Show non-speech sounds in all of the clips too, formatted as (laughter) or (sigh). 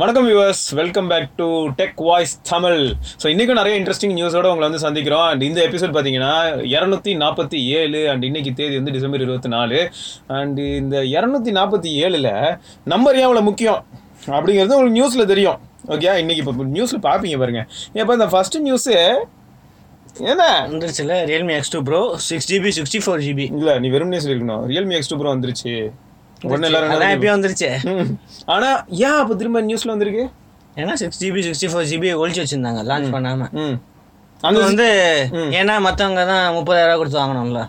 வணக்கம் viewers welcome back to tech voice Tamil so இன்றைக்கும் நிறைய இன்ட்ரெஸ்டிங் நியூஸோட உங்களை வந்து சந்திக்கிறோம். அண்ட் இந்த எபிசோட் பார்த்தீங்கன்னா இரநூத்தி நாற்பத்தி ஏழு அண்ட் இன்னைக்கு தேதி வந்து டிசம்பர் இருபத்தி நாலு. அண்ட் இந்த இரநூத்தி நாற்பத்தி ஏழில் நம்பர் ஏன் அவ்வளோ முக்கியம்? அப்படிங்கிறது உங்களுக்கு நியூஸில் தெரியும். ஓகே இன்னைக்கு இப்போ நியூஸில் பார்ப்பீங்க பாருங்க. இப்போ இந்த ஃபர்ஸ்ட் நியூஸு என்ன? வந்துருச்சுல Realme X two pro six GB sixty four GB இல்லை நீ வெறும் நியூஸ் இருக்கணும் ரியல்மி எக்ஸ் டூ ப்ரோ வந்துருச்சு. எல்லாரும் எப்பயும் வந்துருச்சு. ஆனா ஏன் அப்போ திரும்ப நியூஸ்ல வந்திருக்கு? ஏன்னா six GB sixty four GB ஒழிச்சு வச்சிருந்தாங்க லான்ச் பண்ணாம. அது வந்து ஏன்னா மத்தவங்க தான் முப்பதாயிரம் கொடுத்து வாங்கணும்ல.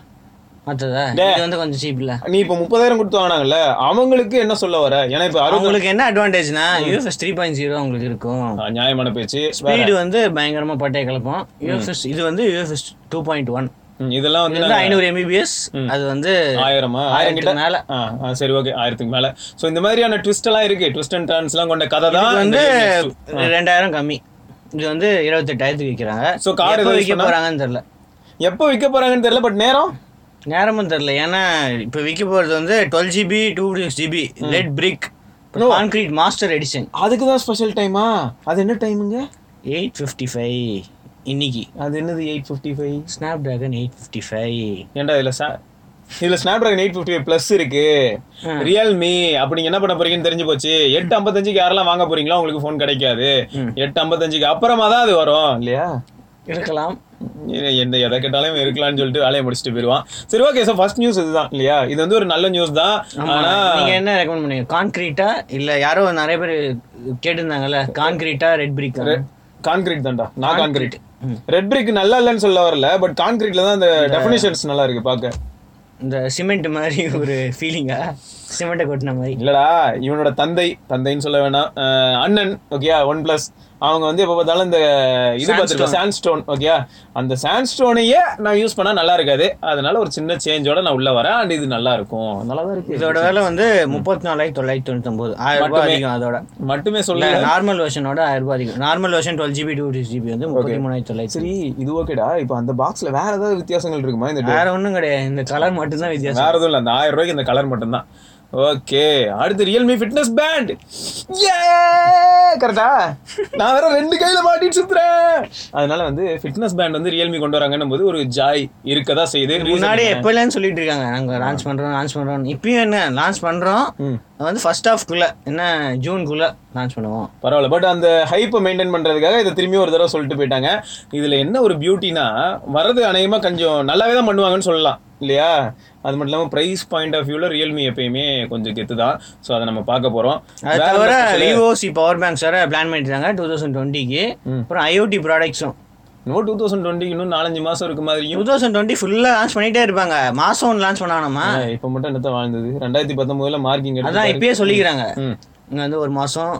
மத்ததா? இது வந்து கொஞ்சம் சீப் இல்ல. நீ இப்போ முப்பதாயிரம் கொடுத்து வாங்கினாங்கல்ல அவங்களுக்கு என்ன சொல்ல வர? ஏன்னா இப்போ அவங்களுக்கு என்ன அட்வான்டேஜ்னா யூஎஃப்எஸ் த்ரீ பாயிண்ட் ஜீரோ உங்களுக்கு இருக்கும். நியாயமான பேச்சு. ஸ்பீடு வந்து பயங்கரமா பட்டையை கிளப்போம் யூஎஃப்எஸ் இது வந்து யூஎஃப்எஸ் டூ பாயிண்ட் ஒன் இதெல்லாம் வந்து ஐநூறு எம்பிபிஎஸ் அது வந்து ஆயிரமா? ஆயிரம் மேல. சரி ஓகே ஆயிரத்துக்கு மேல. சோ இந்த மாதிரியான ட்விஸ்ட் எல்லாம் இருக்கு. ட்விஸ்ட் அண்ட் டர்ன்ஸ் எல்லாம் கொண்ட கதை தான் வந்து Realme X2. ரெண்டாயிரம் கம்மி. இது வந்து இருபத்தெட்டாயிரத்துக்கு விற்கிறாங்க So, car எப்போ விற்க? போறாங்கன்னு தெரியல. எப்போ விற்க போறாங்கன்னு தெரியல பட் நேரம்? நேரமும் தெரியல. ஏன்னா இப்போ விற்க போகிறது வந்து twelve GB two six GB red brick concrete master edition அதுக்கு தான் ஸ்பெஷல் டைமா அது என்ன டைமுங்க எயிட் ஃபிஃப்டி ஃபைவ் இன்னைக்கு. அது என்னது eight fifty five Snapdragon eight fifty five ஏன்டா இதுல சா இதுல Snapdragon eight fifty plus இருக்கு ரியல்மி அப்ப நீங்க என்ன பண்ண போறீங்கன்னு தெரிஞ்சு போச்சு. எட்டு ஐம்பத்தஞ்சுக்கு யாரெல்லாம் வாங்க போறீங்களோ உங்களுக்கு ஃபோன் கிடைக்காது. எட்டு ஐம்பத்தஞ்சுக்கு அப்புறமா தான் அது வரும் இல்லையா? இருக்கலாம். எந்த எதை கேட்டாலும் இருக்கலாம்னு சொல்லிட்டு வேலையை முடிச்சுட்டு போயிடுவான். சரி ஓகே சார் ஃபர்ஸ்ட் நியூஸ் இதுதான் இல்லையா? இது வந்து ஒரு நல்ல நியூஸ் தான். ஆனா நீங்க என்ன ரெக்கமெண்ட் பண்ணுவீங்க கான்கிரீட்டா இல்ல யாரோ நிறைய பேர் கேட்டிருந்தாங்கல்ல கான்கிரீட்டா ரெட் பிரிக் கான்கிரீட் தான்டா. நான் கான்கிரீட் ரெட் பிரிக் நல்லா இல்லைன்னு சொல்ல வரல பட் கான்கிரீட்ல தான் அந்த டெஃபினேஷன்ஸ் நல்லா இருக்கு பார்க்க இந்த சிமெண்ட் மாதிரி ஒரு ஃபீலிங்கா சிமெண்ட்டை கொட்டின மாதிரி. இல்லடா இவனோட தந்தை தந்தைன்னு சொல்ல வேணாம். அண்ணன் ஓகேயா ஒன் பிளஸ் அவங்க வந்து எப்போ பார்த்தாலும் இந்த இது பார்த்துருக்கோம் சாண்ட் ஸ்டோன் ஓகேயா அந்த சாண்ட் ஸ்டோனையே நான் யூஸ் பண்ணா நல்லா இருக்காது. அதனால ஒரு சின்ன சேஞ்சோட நான் உள்ள வரேன். அண்ட் இது நல்லா இருக்கும். நல்லா தான் இருக்கு. இதோட விலை வந்து முப்பத்தி நாலாயிரத்தி தொள்ளாயிரத்தி தொண்ணூத்தொம்பது ஆயிரம் ரூபாய் அதிகம் அதோட. மட்டுமே சொல்ல நார்மல் வெர்ஷனோட ஆயிரம் ரூபாய் அதிகம். Normal version twelve GB two GB வந்து முப்பத்தி மூணாயிரத்தி தொள்ளாயிரத்தி சரி இது ஓகேடா இப்போ அந்த பாக்ஸ்ல வேற ஏதாவது வித்தியாசங்கள் இருக்குமா? இந்த வேற ஒண்ணும் கிடையாது. இந்த கலர் மட்டும்தான் வித்தியாசம். வேற எதுவும் இல்லை. அந்த ஆயிரம் ரூபாய்க்கு இந்த கலர் மட்டும்தான். ஓகே அடுத்து ரியல்மி ஃபிட்னஸ் பேண்ட் ஏ கரெக்டா நான் வேற ரெண்டு கையில மாட்டிட்டு சுத்துறேன். அதனால வந்து ஃபிட்னஸ் பேண்ட் வந்து ரியல்மி கொண்டு வராங்கன்னும் போது ஒரு ஜாய் இருக்கதா செய்யுது முன்னாடி எப்போலன்னு சொல்லிட்டு இருக்காங்க. நாங்க லான்ச் பண்றோம் லான்ச் பண்றோம் இப்பயும் என்ன லான்ச் பண்றோம். வந்து ஃபர்ஸ்ட் ஹாஃப்குள்ள என்ன ஜூன்குள்ள லான்ச் பண்ணுவோம். பரவாயில்ல பட் அந்த ஹைப்பை மெயின்டைன் பண்றதுக்காக இதை திரும்பி ஒரு தடவை சொல்லிட்டு போயிட்டாங்க. இதுல என்ன ஒரு பியூட்டினா வரது அநேகமா கொஞ்சம் நல்லாவே தான் பண்ணுவாங்கன்னு சொல்லலாம். இல்லையா? அது மட்டும் இல்லாம பிரைஸ் பாயிண்ட் ஆஃப் வியூல ரியல்மி எப்பயுமே கொஞ்சம் கெத்து தான் ஸோ அதை நம்ம பார்க்க அது வேற தவிர என்ன special? Vivo C power banks வேற பிளான் பண்ணிட்டாங்க டூ தௌசண்ட் டுவெண்ட்டிக்கு அப்புறம் ஐஓடி ப்ராடக்ட்ஸும் இன்னும் டூ தௌசண்ட் டுவெண்ட்டி இன்னும் நாலஞ்சு மாசம் இருக்கு மாதிரியும். டூ தௌசண்ட் டுவெண்ட்டி ஃபுல்லாக லான்ச் பண்ணிட்டே இருப்பாங்க. மாசம் ஒன்று லான்ச் பண்ணானோமா இப்ப மட்டும் என்னத்த வாழ்ந்தது? ரெண்டாயிரத்தி பத்தொன்பதுல மார்க்கிங் அதான் இப்பயே சொல்லிக்கிறாங்க. இங்க வந்து ஒரு மாசம்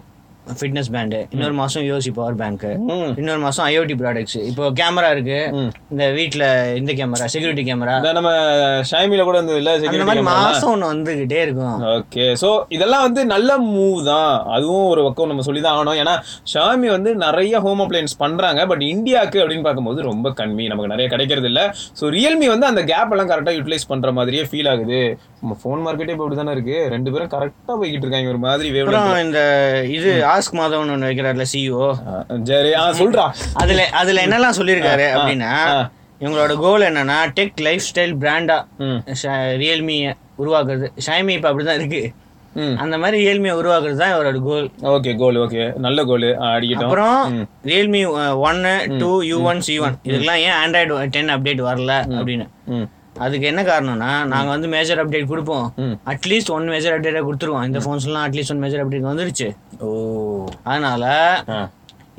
ஃபிட்னஸ் பேண்டு இன்னொரு மாசம் யோசி பவர் பேங்க். இன்னொரு மாசம் ஐஓடி ப்ராடக்ட்ஸ் இப்போ கேமரா இருக்கு. ம். இந்த வீட்ல இந்த கேமரா செக்யூரிட்டி கேமரா நம்ம ஷாமில கூட இருந்தது இல்ல அந்த மாதிரி மாசம் ஒன்று வந்துகிட்டே இருக்கும். ஓகே ஸோ இதெல்லாம் வந்து நல்ல மூவ் தான். அதுவும் ஒரு பக்கம் நம்ம சொல்லி தான் ஆகணும். ஏன்னா ஷாமி வந்து நிறைய ஹோம் அப்ளையன்ஸ் பண்றாங்க. பட் இந்தியாவுக்கு அப்படின்னு பார்க்கும்போது ரொம்ப கம்மி. நமக்கு நிறைய கிடைக்கிறது இல்ல. ஸோ ரியல்மி வந்து அந்த கேப் எல்லாம் கரெக்டாக யூட்டிலைஸ் பண்ற மாதிரியே ஃபீல் ஆகுது. நம்ம ஃபோன் மார்க்கெட்டே இப்போ அப்படி தானே இருக்கு. ரெண்டு பேரும் கரெக்டாக போய்கிட்டு இருக்காங்க. ஒரு மாதிரி இந்த இது ஆஸ்க் மாதவன் ஒன்று வைக்கிறார்ல சிஇஓ சரி ஆ சொல்றா. அதுல அதுல என்னெல்லாம் சொல்லியிருக்காரு அப்படின்னா. இவங்களோட கோல் என்னன்னா டெக் லைஃப் ஸ்டைல் பிராண்டா ரியல்மி உருவாக்குறது. ஷைமி இப்போ அப்படிதான் இருக்கு. அந்த மாதிரி ரியல்மியை உருவாக்குறது தான் இவரோட கோல் ஓகே கோல் ஓகே. நல்ல கோல் அடிக்கட்டும். அப்புறம் ரியல்மி ஒன்னு two U one C one இதுக்கெல்லாம் ஏன் ஆண்ட்ராய்டு டென் அப்டேட் வரல அப்படின்னு. அதுக்கு என்ன காரணம்னா நாங்க வந்து மேஜர் அப்டேட் கொடுப்போம். அட்லீஸ்ட் ஒன் மேஜர் அப்டேட்டை கொடுத்துருவோம். இந்த ஃபோன்ஸ்லாம் at least one major update வந்துருச்சு. ஓ. அதனால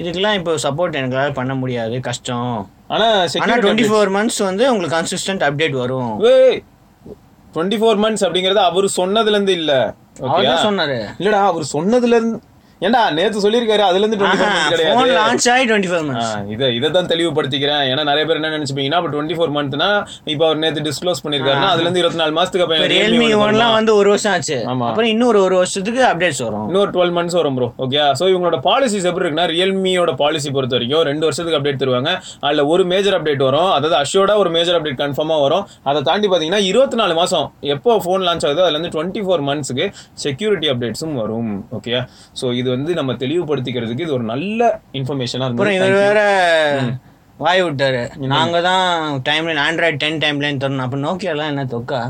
இதுக்கெல்லாம் இப்போ சப்போர்ட் எங்களால் பண்ண முடியாது. கஷ்டம். ஆனா ஆனா செக்யூரிட்டி டுவெண்ட்டி ஃபோர் மந்த்ஸ் வந்து உங்களுக்கு கன்சிஸ்டன்ட் அப்டேட் வரும். டுவெண்ட்டி ஃபோர் மந்த்ஸ் அப்படிங்கறது அவரு சொன்னதுல இருந்து இல்ல. சொன்னாரு. இல்லடா அவர் சொன்னதுல இருந்து ஏன்டா நேத்து சொல்லியிருக்காரு அதுல இருந்து டுவெண்ட்டி லான்ச் ஆகி டுவெண்ட்டி ஃபோர் மந்த்ஸ் இதை இதை தான் தெளிவுபடுத்திக்கிறேன். ஏன்னா நிறைய பேர் என்ன நினைச்சுப்பீங்கன்னா இப்போ டுவெண்ட்டி ஃபோர் மந்த்னா இப்போ அவர் நேத்து டிஸ்க்ளோஸ் பண்ணிருக்காருன்னா அதுல இருந்து இருபத்தி நாலு மாசத்துக்கு அப்புறம் ரியல்மி ஒன்லாம் வந்து ஒரு வருஷம் ஆச்சு. ஆமா. அப்புறம் இன்னொரு ஒரு வருஷத்துக்கு அப்டேட்ஸ் வரும். இன்னொரு டுவெல் மந்த்ஸ் வரும் ப்ரோ ஓகே ஸோ இவங்களோட பாலிசிஸ் எப்படி இருக்குன்னா ரியல்மியோட பாலிசி பொறுத்த வரைக்கும் ரெண்டு வருஷத்துக்கு அப்டேட் தருவாங்க. அதில் ஒரு மேஜர் அப்டேட் வரும். அதாவது அஷோட ஒரு மேஜர் அப்டேட் கன்ஃபார்மாக வரும். அதை தாண்டி பார்த்தீங்கன்னா இருபத்தி நாலு மாதம் எப்போ ஃபோன் லான்ச் ஆகுதோ அதுல இருந்து டுவெண்ட்டி ஃபோர் மந்த்ஸுக்கு செக்யூரிட்டி அப்டேட்ஸும் வரும் ஓகே ஸோ இது வந்து நம்ம தெளிவுபடுத்திக்கிறதுக்கு இது ஒரு நல்ல இன்ஃபர்மேஷனா அப்புறம் இருந்தது இவர் வேற வாய் விட்டாரு. நாங்க தான் timeline Android ten timeline தரணும். அப்ப நோக்கியாலாம் என்ன தொக்கா?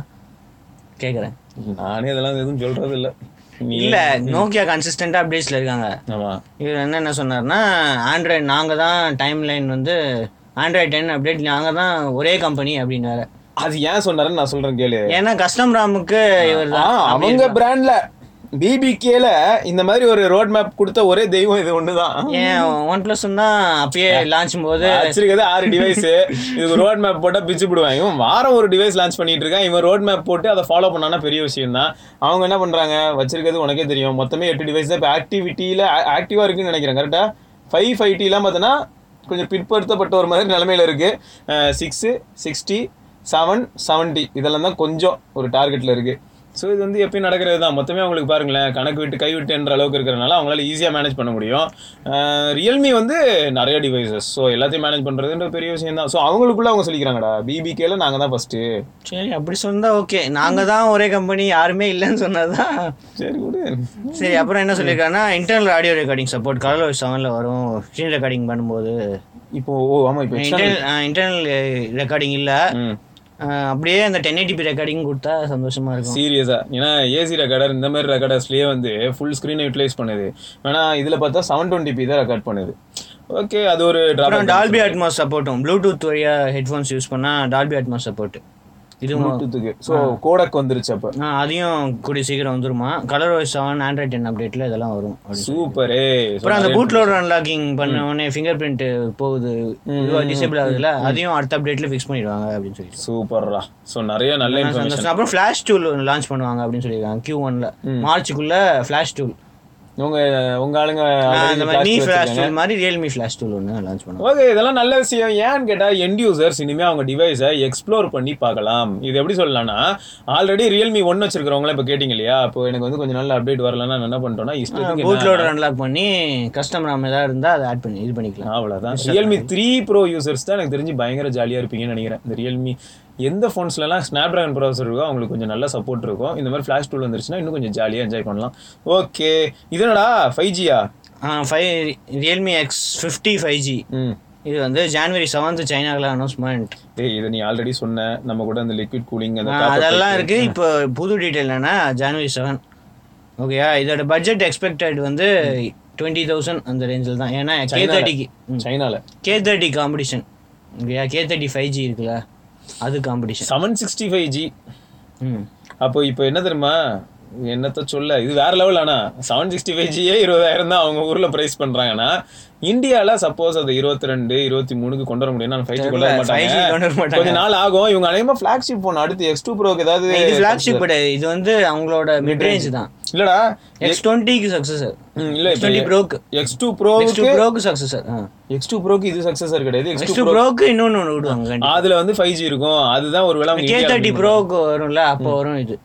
கேக்குறேன். நானே அதெல்லாம் எதுவும் சொல்றது இல்ல. இல்ல நோக்கியா கன்சிஸ்டண்டா அப்டேட்ஸ்ல இருக்காங்க. இவர் என்ன என்ன சொன்னார்னா ஆண்ட்ராய்டு நாங்க தான் டைம் லைன் வந்து ஆண்ட்ராய்ட் டென் அப்டேட் நாங்க தான் ஒரே கம்பெனி அப்படின்னாரு. அது ஏன் சொன்னாருன்னு நான் சொல்றேன் கேளு. ஏன்னா கஸ்டம் ராமுக்கு இவர் ஆ, அவங்க பிராண்ட்ல பிபிகேல இந்த மாதிரி ஒரு ரோட் மேப் கொடுத்த ஒரே தெய்வம் இது ஒண்ணுதான். ஏன் ஒன் பிளஸ் தான் அப்பயே லான்ச் போது வச்சிருக்கிறது ஆறு டிவைஸ் இதுக்கு ரோட் மேப் போட்டா பிச்சு போடுவாங்க இவன் வாரம் ஒரு டிவைஸ் லான்ச் பண்ணிட்டு இருக்கான். இவன் ரோட் மேப் போட்டு அதை ஃபாலோ பண்ணானா பெரிய விஷயம் தான் அவங்க என்ன பண்றாங்க? வச்சிருக்கிறது உனக்கே தெரியும். மொத்தமே எட்டு டிவைஸ் தான். இப்போ ஆக்டிவிட்டியில ஆக்டிவா இருக்குன்னு நினைக்கிறேன். கரெக்டா ஃபைவ் ஃபைவ் டிலாம் பார்த்தோன்னா கொஞ்சம் பிற்படுத்தப்பட்ட ஒரு மாதிரி நிலைமையில இருக்கு. சிக்ஸு சிக்ஸ்டி செவன் செவன்ட்டி இதெல்லாம் தான் கொஞ்சம் ஒரு டார்கெட்ல இருக்கு. ஸோ இது வந்து எப்பயும் நடக்கிறது தான் மொத்தமே அவங்களுக்கு பாருங்களேன் கணக்கு விட்டு கை விட்டுன்ற அளவுக்கு இருக்கிறனால அவங்களால ஈஸியாக மேனேஜ் பண்ண முடியும். ரியல்மி வந்து நிறைய டிவைசஸ் ஸோ எல்லாத்தையும் மேனேஜ் பண்ணுறதுன்ற பெரிய விஷயம் தான் ஸோ அவங்களுக்குள்ள அவங்க சொல்லிக்கிறாங்கடா. பிபிகேல நாங்கள் தான் ஃபர்ஸ்ட்டு சரி அப்படி சொன்னா ஓகே நாங்க தான் ஒரே கம்பெனி யாருமே இல்லைன்னு சொன்னதுதான். சரி விடு. சரி அப்புறம் என்ன சொல்லியிருக்காருன்னா internal audio recording support Color செவனில் வரும். ஸ்க்ரீன் ரெக்கார்டிங் பண்ணும்போது. இப்போ ஓ ஆமாம் இப்போ இன்டர்னல் ரெக்கார்டிங் இல்லை. அப்படியே அந்த டென் எயிட்டிபி ரெக்கார்டிங் கொடுத்தா சந்தோஷமா இருக்கும். சீரியஸா ஏன்னா ஏசி ரெக்கார்டர் இந்த மாதிரி ரெக்கார்டர்ஸ்லயே வந்து ஃபுல் ஸ்க்ரீனை யூட்டிலைஸ் பண்ணுது. வேணா இதுல பார்த்தா செவன் டுவெண்ட்டி பி தான் ரெக்கார்ட் பண்ணுது. ஓகே அது ஒரு டால்பி அட்மாஸ் சப்போர்ட்டும் ப்ளூடூத் வழியா ஹெட்ஃபோன்ஸ் யூஸ் பண்ணா டால்பி அட்மாஸ் சப்போர்ட் இதுவும் ப்ளூடூத்துக்கு ஸோ கோடக் வந்துருச்சு அப்ப. அதையும் கூடிய சீக்கிரம் வந்துருமா? Color voice seven Android ten அப்டேட்ல இதெல்லாம் வரும். சூப்பரே. அப்புறம் அந்த பூட் லோடர் அன்லாக்கிங் பண்ண உடனே ஃபிங்கர் பிரிண்ட் போகுது டிசேபிள் ஆகுதுல அதையும் அடுத்த அப்டேட்ல ஃபிக்ஸ் பண்ணிடுவாங்க அப்படின்னு சொல்லிட்டு. சூப்பர்ரா. ஸோ நிறைய நல்ல இன்ஃபர்மேஷன். அப்புறம் ஃபிளாஷ் டூல் லான்ச் பண்ணுவாங்க அப்படின்னு சொல்லியிருக்காங்க. கியூ ஒன்ல மார்ச்சுக்குள்ள ஃபிளாஷ் டூல் உங்க உங்க ஆளுங்க அந்த மாதிரி நீ ஃபிளாஷ் டூல் மாதிரி ரியல்மி ஃபிளாஷ் டூல் ஒன்று லான்ச் பண்ணுவாங்க ஓகே இதெல்லாம் நல்ல விஷயம். ஏன்னு கேட்டா எண்ட் யூசர்ஸ் இனிமே அவங்க டிவைஸை எக்ஸ்ப்ளோர் பண்ணி பார்க்கலாம். இது எப்படி சொல்லலாம்னா ஆல்ரெடி ரியல்மி ஒன் வச்சிருக்கிறவங்களாம் இப்போ கேட்டிங்க இல்லையா? அப்போ எனக்கு வந்து கொஞ்சம் நல்ல அப்டேட் வரலன்னா நான் என்ன பண்ணிட்டோம்னா இஷ்டத்துக்கு பூட் லோடர் அன்லாக் பண்ணி கஸ்டம் ராம் ஏதாவது இருந்தால் அதை ஆட் பண்ணி இது பண்ணிக்கலாம். அவ்வளோதான் ரியல்மி த்ரீ ப்ரோ யூசர்ஸ் தான் எனக்கு தெரிஞ்சு பயங்கர ஜாலியாக இருப்பீங்கன்னு நினைக்கிறேன். இந்த ரியல்மி எந்த ஃபோன்ஸ்லலாம் ஸ்னாப் ட்ராகன் ப்ராசர் இருக்கோ அவங்களுக்கு கொஞ்சம் நல்ல சப்போர்ட் இருக்கும். இந்த மாதிரி ஃப்ளாஷ் டூல் வந்துருச்சுன்னா இன்னும் கொஞ்சம் ஜாலியாக என்ஜாய் பண்ணலாம். ஓகே இது என்னடா? ஃபைவ் ஜியா five Realme X fifty five G இது வந்து ஜான்வரி செவன்த் சைனாவில் அனௌன்ஸ்மெண்ட் டேய் இதை நீ ஆல்ரெடி சொன்ன. நம்ம கூட அந்த லிக்விட் கூலிங் அதெல்லாம் pipe. இருக்கு. இப்போ புது டீட்டெயில் என்னன்னா ஜான்வரி செவன் ஓகேயா இதோட பட்ஜெட் எக்ஸ்பெக்டட் வந்து டுவெண்ட்டி தௌசண்ட் அந்த ரேஞ்சில் தான். ஏன்னா கே தேர்ட்டிக்கு சைனால. கே தேர்ட்டி காம்படிஷன் ஓகேயா கே தேர்ட்டி ஃபைவ் ஜி இருக்குல்ல? அது competition seven sixty five G ம். அப்போ இப்போ என்ன தெரியுமா? என்னத்த சொல்ல? இது வேற லெவல் ஆனா. செவன் சிக்ஸ்டி ஃபைவ் ஜியே இருபதாயிரம் தான் அவங்க ஊர்ல பிரைஸ் பண்றாங்கன்னா இந்தியால சப்போஸ் அது இருபத்தி ரெண்டு இருபத்தி மூணுக்கு கொண்டு வர முடியும் ஃபைவ் ஜி கொண்டு வர 5G கொண்டு வர மாட்டாங்க. கொஞ்ச நாள் ஆகும். இவங்க அநேகமா ஃபிளாக்ஷிப் போன் அடுத்து எக்ஸ் டூ ப்ரோக்கு ஏதாவது இது ஃபிளாக்ஷிப் கிடையாது இது வந்து அவங்களோட மிட் ரேஞ்ச் தான். இல்லடா. எக்ஸ் டுவெண்ட்டிக்கு சக்ஸஸர் ம், இல்ல டுவெண்ட்டி ப்ரோக்கு எக்ஸ் டூ எக்ஸ் ப்ரோக்கு டூ ப்ரோக்கு சக்ஸஸர் எக்ஸ் டூ ப்ரோக்கு இது சக்சஸர் கிடையாது. எக்ஸ் டூ ப்ரோக்கு இன்னொன்னு ஒன்று விடுவாங்க அதுல வந்து ஃபைவ் ஜி இருக்கும். அதுதான் ஒரு வேளை கே தேர்ட்டி ப்ரோக்கு வரும்ல அப்போ வரும் இது.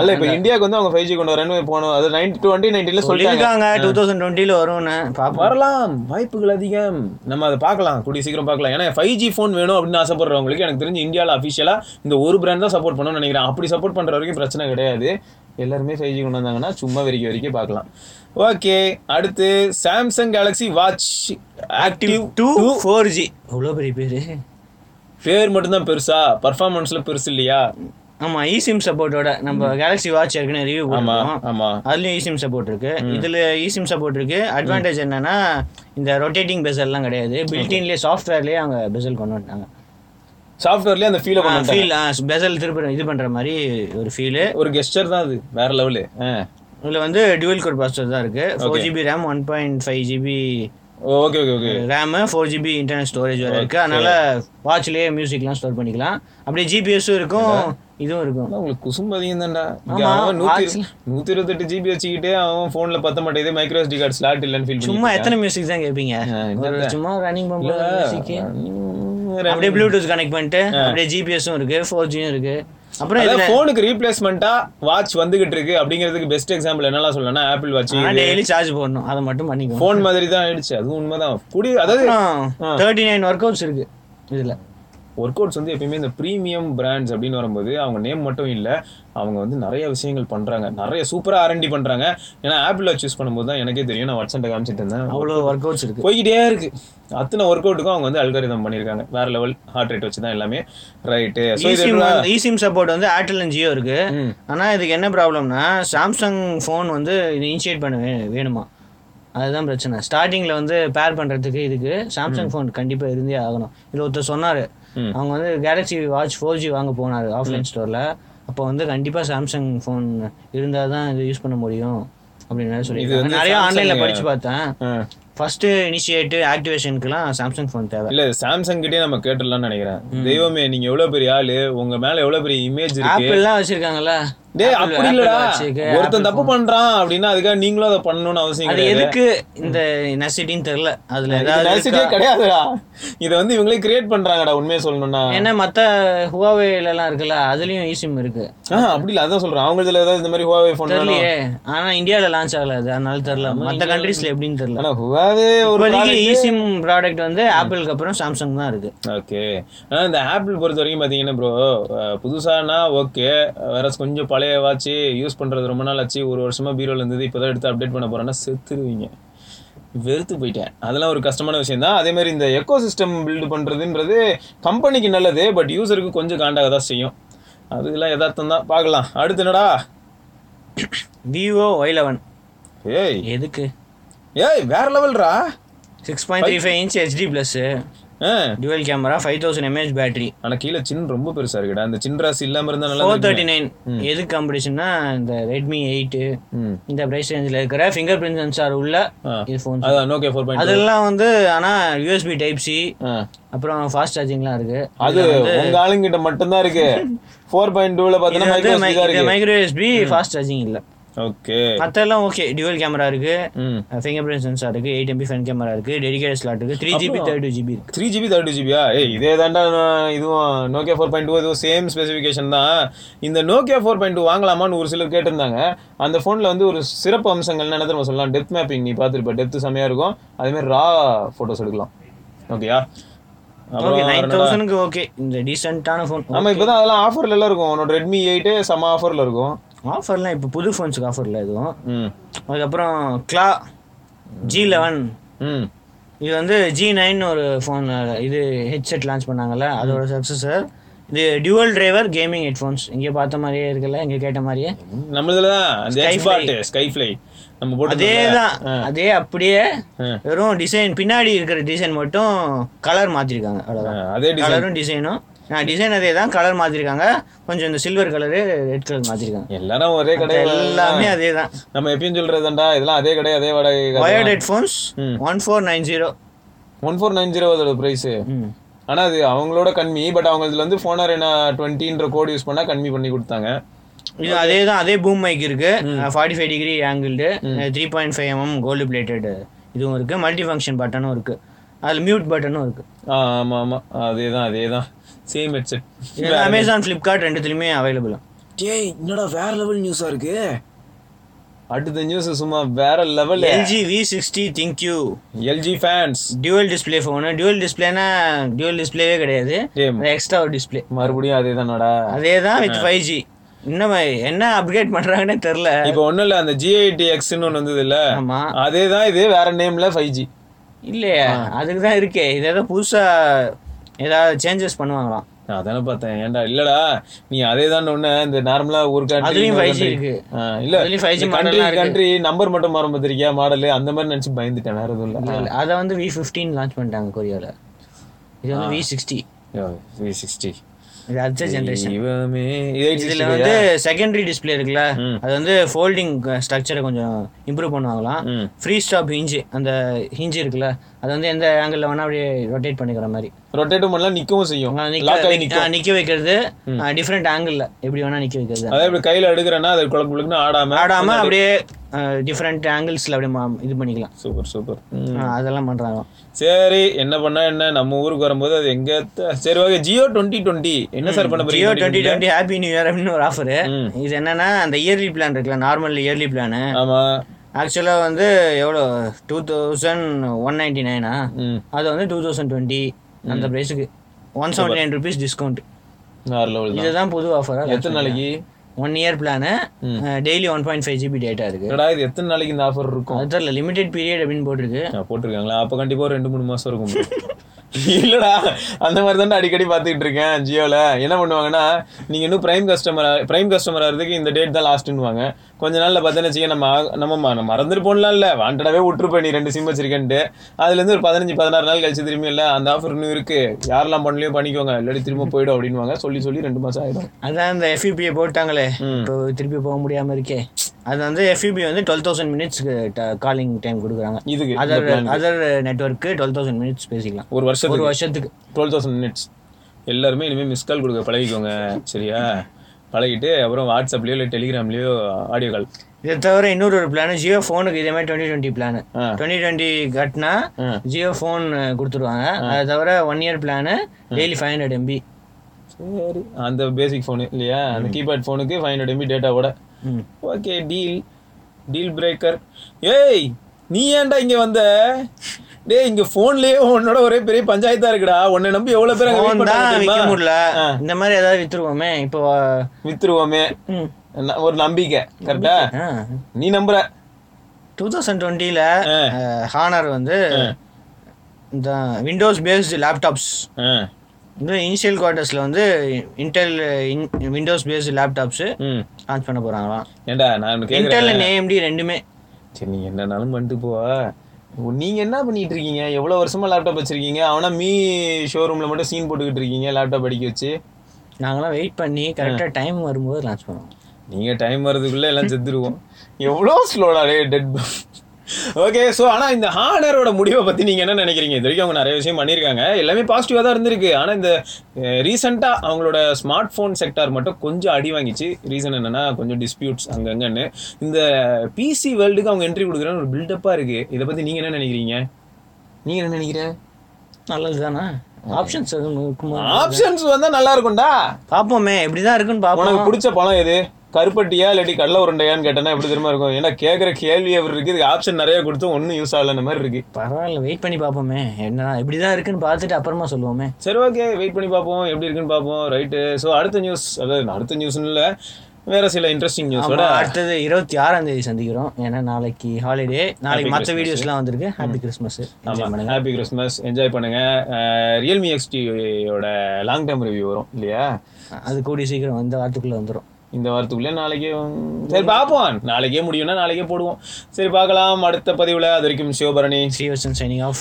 அல்ல இப்ப இந்தியாவுக்கு வந்து அவங்க ஃபைவ் ஜி கொண்டு வரேன்னு போனோம் அது நைன்டி டுவெண்ட்டி சொல்லிட்டாங்க. சொல்லியிருக்காங்க டூ தௌசண்ட் டுவெண்ட்டில வரும்னு வரலாம். வாய்ப்புகள் அதிகம். நம்ம அதை பார்க்கலாம். கூடிய சீக்கிரம் பார்க்கலாம். ஏன்னா ஃபைவ் ஜி ஃபோன் வேணும் அப்படின்னு ஆசைப்படுறவங்களுக்கு எனக்கு தெரிஞ்சு இந்தியாவில் அஃபிஷியலாக இந்த ஒரு பிராண்ட் தான் சப்போர்ட் பண்ணணும்னு நினைக்கிறேன். அப்படி சப்போர்ட் பண்ற வரைக்கும் பிரச்சனை கிடையாது. எல்லாருமே ஃபைவ் ஜி கொண்டு வந்தாங்கன்னா சும்மா வரைக்கும் வரைக்கும் பார்க்கலாம். ஓகே. அடுத்து Samsung Galaxy watch active two four G அவ்வளோ பெரிய பேரு. பேர் மட்டும்தான் பெருசா? பர்ஃபார்மன்ஸ்ல பெருசு இல்லையா? ஆமா eSIM சப்போர்ட்டோட நம்ம கேலக்ஸி வாட்ச் ஏற்கனவே ரிவ்யூ பண்ணுவோம் ஆமா. அதுலயும் eSIM சப்போர்ட் இருக்கு. இதுல eSIM சப்போர்ட் இருக்கு. அட்வான்டேஜ் என்னன்னா இந்த ரொட்டேட்டிங் பெசல்லாம் கிடையாது. பில்டின்லயே சாஃப்ட்வேர்லயே அவங்க பெசல் கொண்டு வந்துட்டாங்க. சாஃப்ட்வேர்லயே அந்த ஃபீலை. ஃபீல் பெசல் திருப்பி இது பண்ற மாதிரி ஒரு ஃபீலு ஒரு கெஸ்டர் தான் அது வேற லெவலு இதுல வந்து டுவெல் கோர் ப்ராசஸர் தான் இருக்கு. Four GB RAM one point five GB okay okay okay RAM four GB internal storage வேற இருக்கு. அதனால வாட்ச்லயே மியூசிக்லாம் ஸ்டோர் பண்ணிக்கலாம். அப்படியே ஜிபிஎஸும் இருக்கும். இதுவும் இருக்கும். உங்களுக்கு குசும்பு அதிகம் தான்டா அவன். நூத்தி இருபத்தெட்டு ஜிபி வச்சுக்கிட்டு அவன் போன்ல பத்த மாட்டேங்குது. மைக்ரோ SD கார்டு ஸ்லாட் இல்லைன்னு ஃபீல் சும்மா எத்தனை மியூசிக் தான் கேட்பீங்க சும்மா ரன்னிங் பண்ணும்போது அப்படியே ப்ளூடூத் கனெக்ட் பண்ணிட்டு அப்படியே ஜிபிஎஸும் இருக்கு ஃபோர் ஜியும் இருக்கு. அப்புறம் இதுல போனுக்கு ரீப்ளேஸ்மெண்டா வாட்ச் வந்துகிட்டு இருக்கு அப்படிங்கிறதுக்கு பெஸ்ட் எக்ஸாம்பிள் என்னலாம் சொல்லலாம் ஆப்பிள் வாட்ச் டெய்லி சார்ஜ் போடணும். அதை மட்டும் பண்ணிக்கோ போன் மாதிரி தான் ஆயிடுச்சு. அது உண்மைதான். கூடி அதாவது தேர்ட்டி நைன் ஒர்க் அவுட்ஸ் இருக்கு இதுல. ஒர்க் அவுட்ஸ் வந்து எப்பயுமே இந்த ப்ரீமியம் பிராண்ட்ஸ் அப்படின்னு வரும்போது அவங்க நேம் மட்டும் இல்லை அவங்க வந்து நிறைய விஷயங்கள் பண்றாங்க. நிறைய சூப்பரா ஆர்என்டி பண்றாங்க. ஏன்னா ஆப்பிள் வாட்ச் யூஸ் பண்ணும்போது தான் எனக்கே தெரியும். நான் வாட்ஸ்அப்ல காமிச்சிட்டு இருந்தேன். அவ்வளோ ஒர்க் அவுட்ஸ் இருக்கு. போய்கிட்டே இருக்கு. அத்தனை ஒர்க் அவுட்டுக்கும் அவங்க வந்து அல்காரிதம் பண்ணியிருக்காங்க. வேற லெவல் ஹார்ட் ரேட் வச்சு தான் எல்லாமே ரைட்டு இசிம் சப்போர்ட் வந்து ஏர்டெல் அண்ட் ஜியோ இருக்கு. ம். ஆனா இதுக்கு என்ன ப்ராப்ளம்னா சாம்சங் ஃபோன் வந்து இது இனிஷியேட் பண்ண வேணுமா? அதுதான் பிரச்சனை. ஸ்டார்டிங்ல வந்து பேர் பண்றதுக்கு இதுக்கு சாம்சங் ஃபோன் கண்டிப்பா இருந்தே ஆகணும். இது ஒருத்தர் சொன்னாரு. அவங்க வந்து கேலக்ஸி வாட்ச் ஃபோர் ஜி வாங்க போனாரு ஆஃப்லைன் ஸ்டோர்ல அப்போ வந்து கண்டிப்பா சாம்சங் ஃபோன் இருந்தால் தான் இது யூஸ் பண்ண முடியும் அப்படின்னு சொல்லி நிறைய ஆன்லைன்ல படிச்சு பார்த்தேன். ஃபர்ஸ்ட் இனிஷியேட் ஆக்டிவேஷனுக்குலாம் சாம்சங் ஃபோன் தேவை. இல்ல சாம்சங் கிட்டே நம்ம கேட்டுடலாம்னு நினைக்கிறேன். தெய்வமே நீங்க எவ்வளவு பெரிய ஆளு உங்க மேல எவ்வளவு பெரிய இமேஜ் இருக்கு. ஆப்பிள்லாம் வச்சிருக்காங்கல்ல. டேய் அப்படி இல்லடா. ஒருத்தன் தப்பு பண்றான் அப்படின்னா அதுக்காக நீங்களும் அதை பண்ணணும்னு அவசியம் கிடையாது. எதுக்கு இந்த நெசிட்டின்னு தெரியல. அதுல ஏதாவது இருக்கா? கிடையாதுடா. இதை வந்து இவங்களே கிரியேட் பண்றாங்கடா உண்மையை சொல்லணும்னா. ஏன்னா மத்த ஹுவாவேல எல்லாம் இருக்குல்ல அதுலயும் eSIM இருக்கு. ஆ அப்படி இல்ல அதான் சொல்றேன். அவங்க இதுல ஏதாவது இந்த மாதிரி ஹுவாவே ஃபோன் தெரியலையே. ஆனா இந்தியால லான்ச் ஆகல அது அதனால தெரியல. மத்த கண்ட்ரீஸ்ல எப்படின்னு தெரியல. ஆனா ஹுவாவே ஒரு eSIM ப்ராடக்ட் வந்து ஆப்பிளுக்கு அப்புறம் சாம்சங் தான் இருக்கு. ஓகே ஆனா இந்த ஆப்பிள் பொறுத்த வரைக்கும் பாத்தீங்கன்னா ப்ரோ புதுசானா ஓகே வேற கொஞ்சம் பழைய வாட்ச் யூஸ் பண்றது ரொம்ப நாள் ஆச்சு. ஒரு வருஷமா பீரோல இருந்தது இப்பதான் எடுத்து அப்டேட் பண்ண போறேன்னா செத்துருவீங்க. வெறுத்து போயிட்டேன். அதெல்லாம் ஒரு கஷ்டமான விஷயம் தான் அதே மாதிரி இந்த எக்கோ சிஸ்டம் பில்டு பண்றதுன்றது கம்பெனிக்கு நல்லது பட் யூசருக்கு கொஞ்சம் காண்டாக தான் செய்யும். அதுக்கெல்லாம் யதார்த்தம் தான் பார்க்கலாம். அடுத்து என்னடா? விவோ ஒய் லெவன் ஏய். எதுக்கு? ஏய் வேற லெவல்ரா six point three five inch HD plus ah dual camera five thousand mAh battery ஆனா கீழே சின் ரொம்ப பெருசா இருக்குடா. அந்த சின் ராசி இல்லாம இருந்தா நல்லா ஃபோர். தேர்ட்டி நைன் எதுக்கு காம்படிஷன்னா இந்த ரெட்மி எயிட்டு இந்த பிரைஸ் ரேஞ்சில் இருக்கிற ஃபிங்கர் பிரிண்ட் சென்சார் உள்ள. இது ஃபோன் நோக்கியா ஃபோர் பாயிண்ட் அதெல்லாம் வந்து ஆனா யூஎஸ்பி டைப் சி அப்புறம் ஃபாஸ்ட் சார்ஜிங்லாம் இருக்கு. அது உங்க ஆளுங்கிட்ட மட்டும்தான் இருக்கு. (laughs) ஃபோர் பாயிண்ட் தான் இருக்கு. மைக்ரோ யூஎஸ்பி ஃபாஸ்ட் சார்ஜிங் இல்ல. ஓகே மத்தெல்லாம் ஓகே டியூவல் கேமரா இருக்கு. ஃபிங்கர் பிரிண்ட் சென்சார் இருக்கு. எயிட் எம்பி ஃப்ரண்ட் கேமரா இருக்கு. டெடிகேட் ஸ்லாட் இருக்கு. த்ரீ ஜிபி தேர்ட்டி ஜிபி இருக்கு. த்ரீ ஜிபி தேர்ட்டி ஜிபியா ஏய் இதே தாண்டா இதுவும் நோக்கியா ஃபோர் பாயிண்ட் டூ இதுவும் சேம் ஸ்பெசிஃபிகேஷன் தான். இந்த நோக்கியா ஃபோர் பாயிண்ட் டூ வாங்கலாமான்னு ஒரு சிலர் கேட்டிருந்தாங்க. அந்த ஃபோனில் வந்து ஒரு சிறப்பு அம்சங்கள் என்ன தெரியுமா சொல்லலாம்? டெப்த் மேப்பிங் நீ பார்த்துருப்ப. டெப்த் செமையாக இருக்கும். அதே மாதிரி ரா ஃபோட்டோஸ் எடுக்கலாம். ஓகேயா ஓகே இந்த டீசென்ட்டான ஃபோன் ஆமா இப்பதான் அதெல்லாம் ஆஃபர்ல எல்லாம் இருக்கும். உன்னோட ரெட்மி எயிட்டு செம ஆஃபர்ல இருக்கும். ஆஃபர்லாம் இப்போ புது ஃபோன்ஸுக்கு ஆஃபர்ல எதுவும். ம். அதுக்கப்புறம் கிளா ஜி லெவன் ம். இது வந்து ஜி நைன் ஒரு ஃபோன் இது ஹெட்செட் லான்ச் பண்ணாங்கல்ல அதோட சக்ஸஸர் இது டியூவல் டிரைவர் கேமிங் ஹெட்ஃபோன்ஸ் இங்கே பார்த்த மாதிரியே இருக்குல்ல இங்கே கேட்ட மாதிரியே. நம்மளதுல தான். எக்ஸ்பாட் ஸ்கைஃப்ளை நம்ம போட்டு அதே தான் அதே அப்படியே. வெறும் டிசைன் பின்னாடி இருக்கிற டிசைன் மட்டும் கலர் அவ்வளவுதான். அதே கலரும் டிசைனும் டிசைன் அதே தான் கலர் மாத்திருக்காங்க. கொஞ்சம் இந்த சில்வர் கலரு ரெட் கலர் மாத்திருக்காங்க. எல்லாரும் ஒரே கடை எல்லாமே அதே தான். நம்ம எப்பயும் சொல்றதுண்டா இதெல்லாம் அதே கடை அதே வாடகை wired headphones. One four nine zero one four nine zero அதோட ப்ரைஸ் ஆனா அது அவங்களோட கம்மி பட் அவங்க இதுல வந்து ஃபோனர் என்ன டுவெண்ட்டின்ற கோட் யூஸ் பண்ணா கம்மி பண்ணி கொடுத்தாங்க. இது அதே தான் அதே பூம் மைக் இருக்கு. Forty five degree angled three point five mm gold plated இதுவும் இருக்கு. மல்டி ஃபங்க்ஷன் பட்டனும் இருக்கு. அதில் மியூட் பட்டனும் இருக்கு. ஆ ஆமா ஆமா. அதே தான் அதே தான் சேம் ஹெட்செட் அமேசான் ஃப்ளிப்கார்ட் ரெண்டுத்துலையுமே அவைலபிள் டேய் என்னடா வேற லெவல் நியூஸா இருக்கு? அடுத்த நியூஸ் சும்மா வேற level LG V sixty ThinQ LG fans dual display phone dual டிஸ்பிளேனா dual டிஸ்பிளேவே கிடையாது. டேய் எக்ஸ்ட்ரா ஒரு டிஸ்பிளே மறுபடியும் அதே தானடா அதே தான் வித் ஃபைவ் ஜி இன்னும் என்ன அப்கிரேட் பண்றாங்கன்னே தெரில இப்போ ஒண்ணும் இல்ல அந்த ஜிஐடி எக்ஸ்னு ஒன்று வந்தது இல்ல. ஆமா. அதே தான் இது வேற நேம்ல ஃபைவ் ஜி இல்லையே அதுக்கு தான் இருக்கே. இது ஏதோ புதுசா ஏதாவது சேஞ்சஸ் பண்ணுவாங்களாம் அதானே பார்த்தேன். ஏன்டா இல்லடா நீ அதே தான் ஒண்ணு இந்த நார்மலா ஒரு country, அதுலயும் இன்னொரு 5G country. இருக்கு. ஆ, இல்ல அதுலயும் 5G கண்ட்ரி. கண்ட்ரி நம்பர் மட்டும் மாறும் பார்த்திருக்கியா? மாடல் அந்த மாதிரி நினைச்சு பயந்துட்டேன். வேற எதுவும் இல்ல. அதை வந்து வி ஃபிஃப்டீன் லான்ச் பண்ணிட்டாங்க கொரியாவில் இது வந்து வி சிக்ஸ்டி வி சிக்ஸ்டி இது அடுத்த ஜென்ரேஷன் இதுல வந்து செகண்டரி டிஸ்பிளே இருக்குல்ல. அது வந்து ஃபோல்டிங் ஸ்ட்ரக்சரை கொஞ்சம் இம்ப்ரூவ் பண்ணுவாங்களாம். ஃப்ரீ ஸ்டாப் ஹிஞ்சு அந்த ஹிஞ்சு இருக்குல்ல அது வந்து எந்த ஆங்கிள் வேணா அப்படியே ரொட்டேட் பண்ணிக்கிற மாதிரி. ரொட்டேட்டும் பண்ணலாம் நிக்கவும் செய்யும். நிக்க வைக்கிறது டிஃப்ரெண்ட் ஆங்கிள் எப்படி வேணா நிக்க வைக்கிறது. அதே இப்படி கையில எடுக்கிறேன்னா அது குழப்பு குழுக்குன்னு ஆடாம ஆடாம அப்படியே டிஃப்ரெண்ட் ஆங்கிள்ஸ்ல அப்படியே இது பண்ணிக்கலாம். Super super. அதெல்லாம் பண்றாங்க. சரி என்ன பண்ணா என்ன? நம்ம ஊருக்கு வரும்போது அது எங்க சரி ஓகே ஜியோ டுவெண்ட்டி டுவெண்ட்டி என்ன சார் பண்ண Jio twenty twenty happy new year அப்படின்னு ஒரு ஆஃபர். இது என்னன்னா அந்த இயர்லி பிளான் இருக்குல்ல நார்மல் இயர்லி பிளான் ஆமா. ஆக்சுவலாக வந்து எவ்வளோ? டூ தௌசண்ட் ஒன் நைன்டி நைனா அது வந்து டூ தௌசண்ட் டுவெண்ட்டி அந்த ப்ரைஸுக்கு one seventy nine rupees discount இதுதான் புது ஆஃபராக எத்தனை நாளைக்கு? One year plan daily one point five GB data இருக்கு. இது எத்தனை நாளைக்கு இந்த ஆஃபர் இருக்கும்? தெரியல லிமிடெட் பீரியட் அப்படின்னு போட்டிருக்கு. போட்டிருக்காங்களா? அப்ப கண்டிப்பா ஒரு ரெண்டு மூணு மாசம் இருக்கும். (laughs) இல்லடா அந்த மாதிரி தான் அடிக்கடி பார்த்துக்கிட்டு இருக்கேன் ஜியோல. என்ன பண்ணுவாங்கன்னா நீங்க இன்னும் பிரைம் கஸ்டமர் பிரைம் கஸ்டமர் ஆகிறதுக்கு இந்த டேட் தான் லாஸ்ட்னுவாங்க கொஞ்ச நாள்ல பார்த்தேன்னு வச்சுக்க நம்ம நம்ம ம- நம்ம மறந்துருப்போம்லாம் இல்ல. வாண்டடாவே விட்டுருப்பேன் நீ ரெண்டு சிம் வச்சிருக்கேன்ட்டு. அதுல இருந்து ஒரு பதினஞ்சு பதினாறு நாள் கழிச்சு திரும்பி இல்ல அந்த ஆஃபர் இன்னும் இருக்கு. யாரெல்லாம் பண்ணலையோ பண்ணிக்கோங்க இல்லாட்டி திரும்ப போயிடும் அப்படின்னுவாங்க. சொல்லி சொல்லி ரெண்டு மாசம் ஆயிடும். அதான் இந்த எஃப்யூபியை போட்டாங்களே. ம். இப்போ திருப்பி போக முடியாம இருக்கே. அது வந்து எஃப்யூபி வந்து டுவெல் தௌசண்ட் மினிட்ஸ்க்கு காலிங் டைம் கொடுக்குறாங்க. இதுக்கு அதர். அதர் நெட்ஒர்க்கு டுவெல் தௌசண்ட் மினிட்ஸ் பேசிக்கலாம். ஒரு வருஷத்துக்கு ஒரு வருஷத்துக்கு டுவெல் தௌசண்ட் மினிட்ஸ் எல்லாருமே இனிமேல் மிஸ் கால் கொடுக்க பழகிக்கோங்க. சரியா? பழகிட்டு அப்புறம் வாட்ஸ்அப்லயோ இல்லை டெலிகிராம்லயோ ஆடியோ கால் இதை தவிர இன்னொரு ஒரு பிளான் ஜியோ ஃபோனுக்கு இதே மாதிரி twenty twenty plan. Twenty twenty கட்டினா. ஜியோ ஃபோன் கொடுத்துருவாங்க. அதை தவிர one year plan daily five hundred MB சரி. அந்த பேசிக் ஃபோனு இல்லையா? அந்த கீபேட் ஃபோனுக்கு ஃபைவ் ஹண்ட்ரட் எம்பி டேட்டாவோட ஓகே டீல் டீல் பிரேக்கர் ஏய் நீ ஏன்டா இங்க வந்த? டேய் இங்க போன்லயே உன்னோட ஒரே பெரிய பஞ்சாயத்தா இருக்குடா. உன்னை நம்பி எவ்வளவு பேர் ஃபோன் தான் விற்க? முடியல. இந்த மாதிரி ஏதாவது வித்துருவோமே இப்போ வித்துருவோமே. ந- ஒரு நம்பிக்கை. கரெக்டா நீ நம்புற? டூ தௌசண்ட் டுவெண்ட்டியில் ஹானர் வந்து இந்த விண்டோஸ் பேஸ்டு லேப்டாப்ஸ். வந்து இனிஷியல் குவார்ட்டர்ஸில் வந்து Intel Windows based laptops launch பண்ண போகிறாங்களாம் ஏண்டா நான் இன்டெல் ஏஎம்டி ரெண்டுமே. சரி நீங்க என்னனாலும் பண்ணிட்டு போவா நீங்க என்ன பண்ணிட்டு இருக்கீங்க எவ்வளவு வருஷமா லேப்டாப் வச்சிருக்கீங்க? அவனா மீ ஷோரூம்ல மட்டும் சீன் போட்டுக்கிட்டு இருக்கீங்க லேப்டாப் அடிக்க வச்சு. நாங்களாம் வெயிட் பண்ணி கரெக்டாக டைம் வரும்போது லான்ச் பண்ணுவோம். நீங்க டைம் வர்றதுக்குள்ள எல்லாம் செத்துருவோம். எவ்வளோ ஸ்லோடா டே டெட் ஓகே ஸோ ஆனா இந்த ஹானரோட முடிவை பத்தி நீங்க என்ன நினைக்கிறீங்க? இது வரைக்கும் அவங்க நிறைய விஷயம் பண்ணியிருக்காங்க. எல்லாமே பாசிட்டிவா தான் இருந்திருக்கு. ஆனா இந்த ரீசெண்டா அவங்களோட ஸ்மார்ட் ஃபோன் செக்டார் மட்டும் கொஞ்சம் அடி வாங்கிச்சு. ரீசன் என்னன்னா கொஞ்சம் டிஸ்பியூட்ஸ் அங்கங்கன்னு. இந்த பிசி வேர்ல்டுக்கு அவங்க என்ட்ரி கொடுக்குறன்னு ஒரு பில்டப்பா இருக்கு. இதை பத்தி நீங்க என்ன நினைக்கிறீங்க? நீங்க என்ன நினைக்கிற? நல்லது தானே ஆப்ஷன்ஸ் எதுவும் இருக்குமா? ஆப்ஷன்ஸ் வந்தா நல்லா இருக்கும்டா. பார்ப்போமே எப்படி தான் இருக்குன்னு பார்ப்போம் உனக்கு பிடிச்ச பழம் எது? கருப்பட்டியா இல்லாட்டி கடலை உருண்டையான்னு கேட்டேன்னா எப்படி தெரியுமா இருக்கும்? ஏன்னா கேட்குற கேள்வி அவர் இருக்கு இதுக்கு ஆப்ஷன் நிறைய கொடுத்து ஒன்றும் யூஸ் ஆகலன்ற மாதிரி இருக்கு. பரவாயில்ல வெயிட் பண்ணி பார்ப்போமே. என்ன எப்படி தான் இருக்குன்னு பார்த்துட்டு அப்புறமா சொல்லுவோமே. சரி ஓகே வெயிட் பண்ணி பார்ப்போம். எப்படி இருக்குன்னு பார்ப்போம். ரைட்டு ஸோ அடுத்த நியூஸ் அதாவது அடுத்த நியூஸ்னு இல்லை வேற சில இன்ட்ரெஸ்டிங் நியூஸோட அடுத்தது இருபத்தி ஆறாம் தேதி சந்திக்கிறோம். ஏன்னா நாளைக்கு ஹாலிடே நாளைக்கு மற்ற வீடியோஸ்லாம் வந்திருக்கு. Happy Christmas happy Christmas enjoy பண்ணுங்க. ரியல்மி எக்ஸ்டியோட லாங் டேர்ம் ரிவ்யூ வரும் இல்லையா? அது கூடிய சீக்கிரம் இந்த வாரத்துக்குள்ள வந்துடும் இந்த வாரத்துக்குள்ளே நாளைக்கே சரி பார்ப்போம். நாளைக்கே முடியும்னா நாளைக்கே போடுவோம். சரி பார்க்கலாம். அடுத்த பதிவில். அது வரைக்கும் சிவபரணி. ஸ்ரீவர்சன் signing off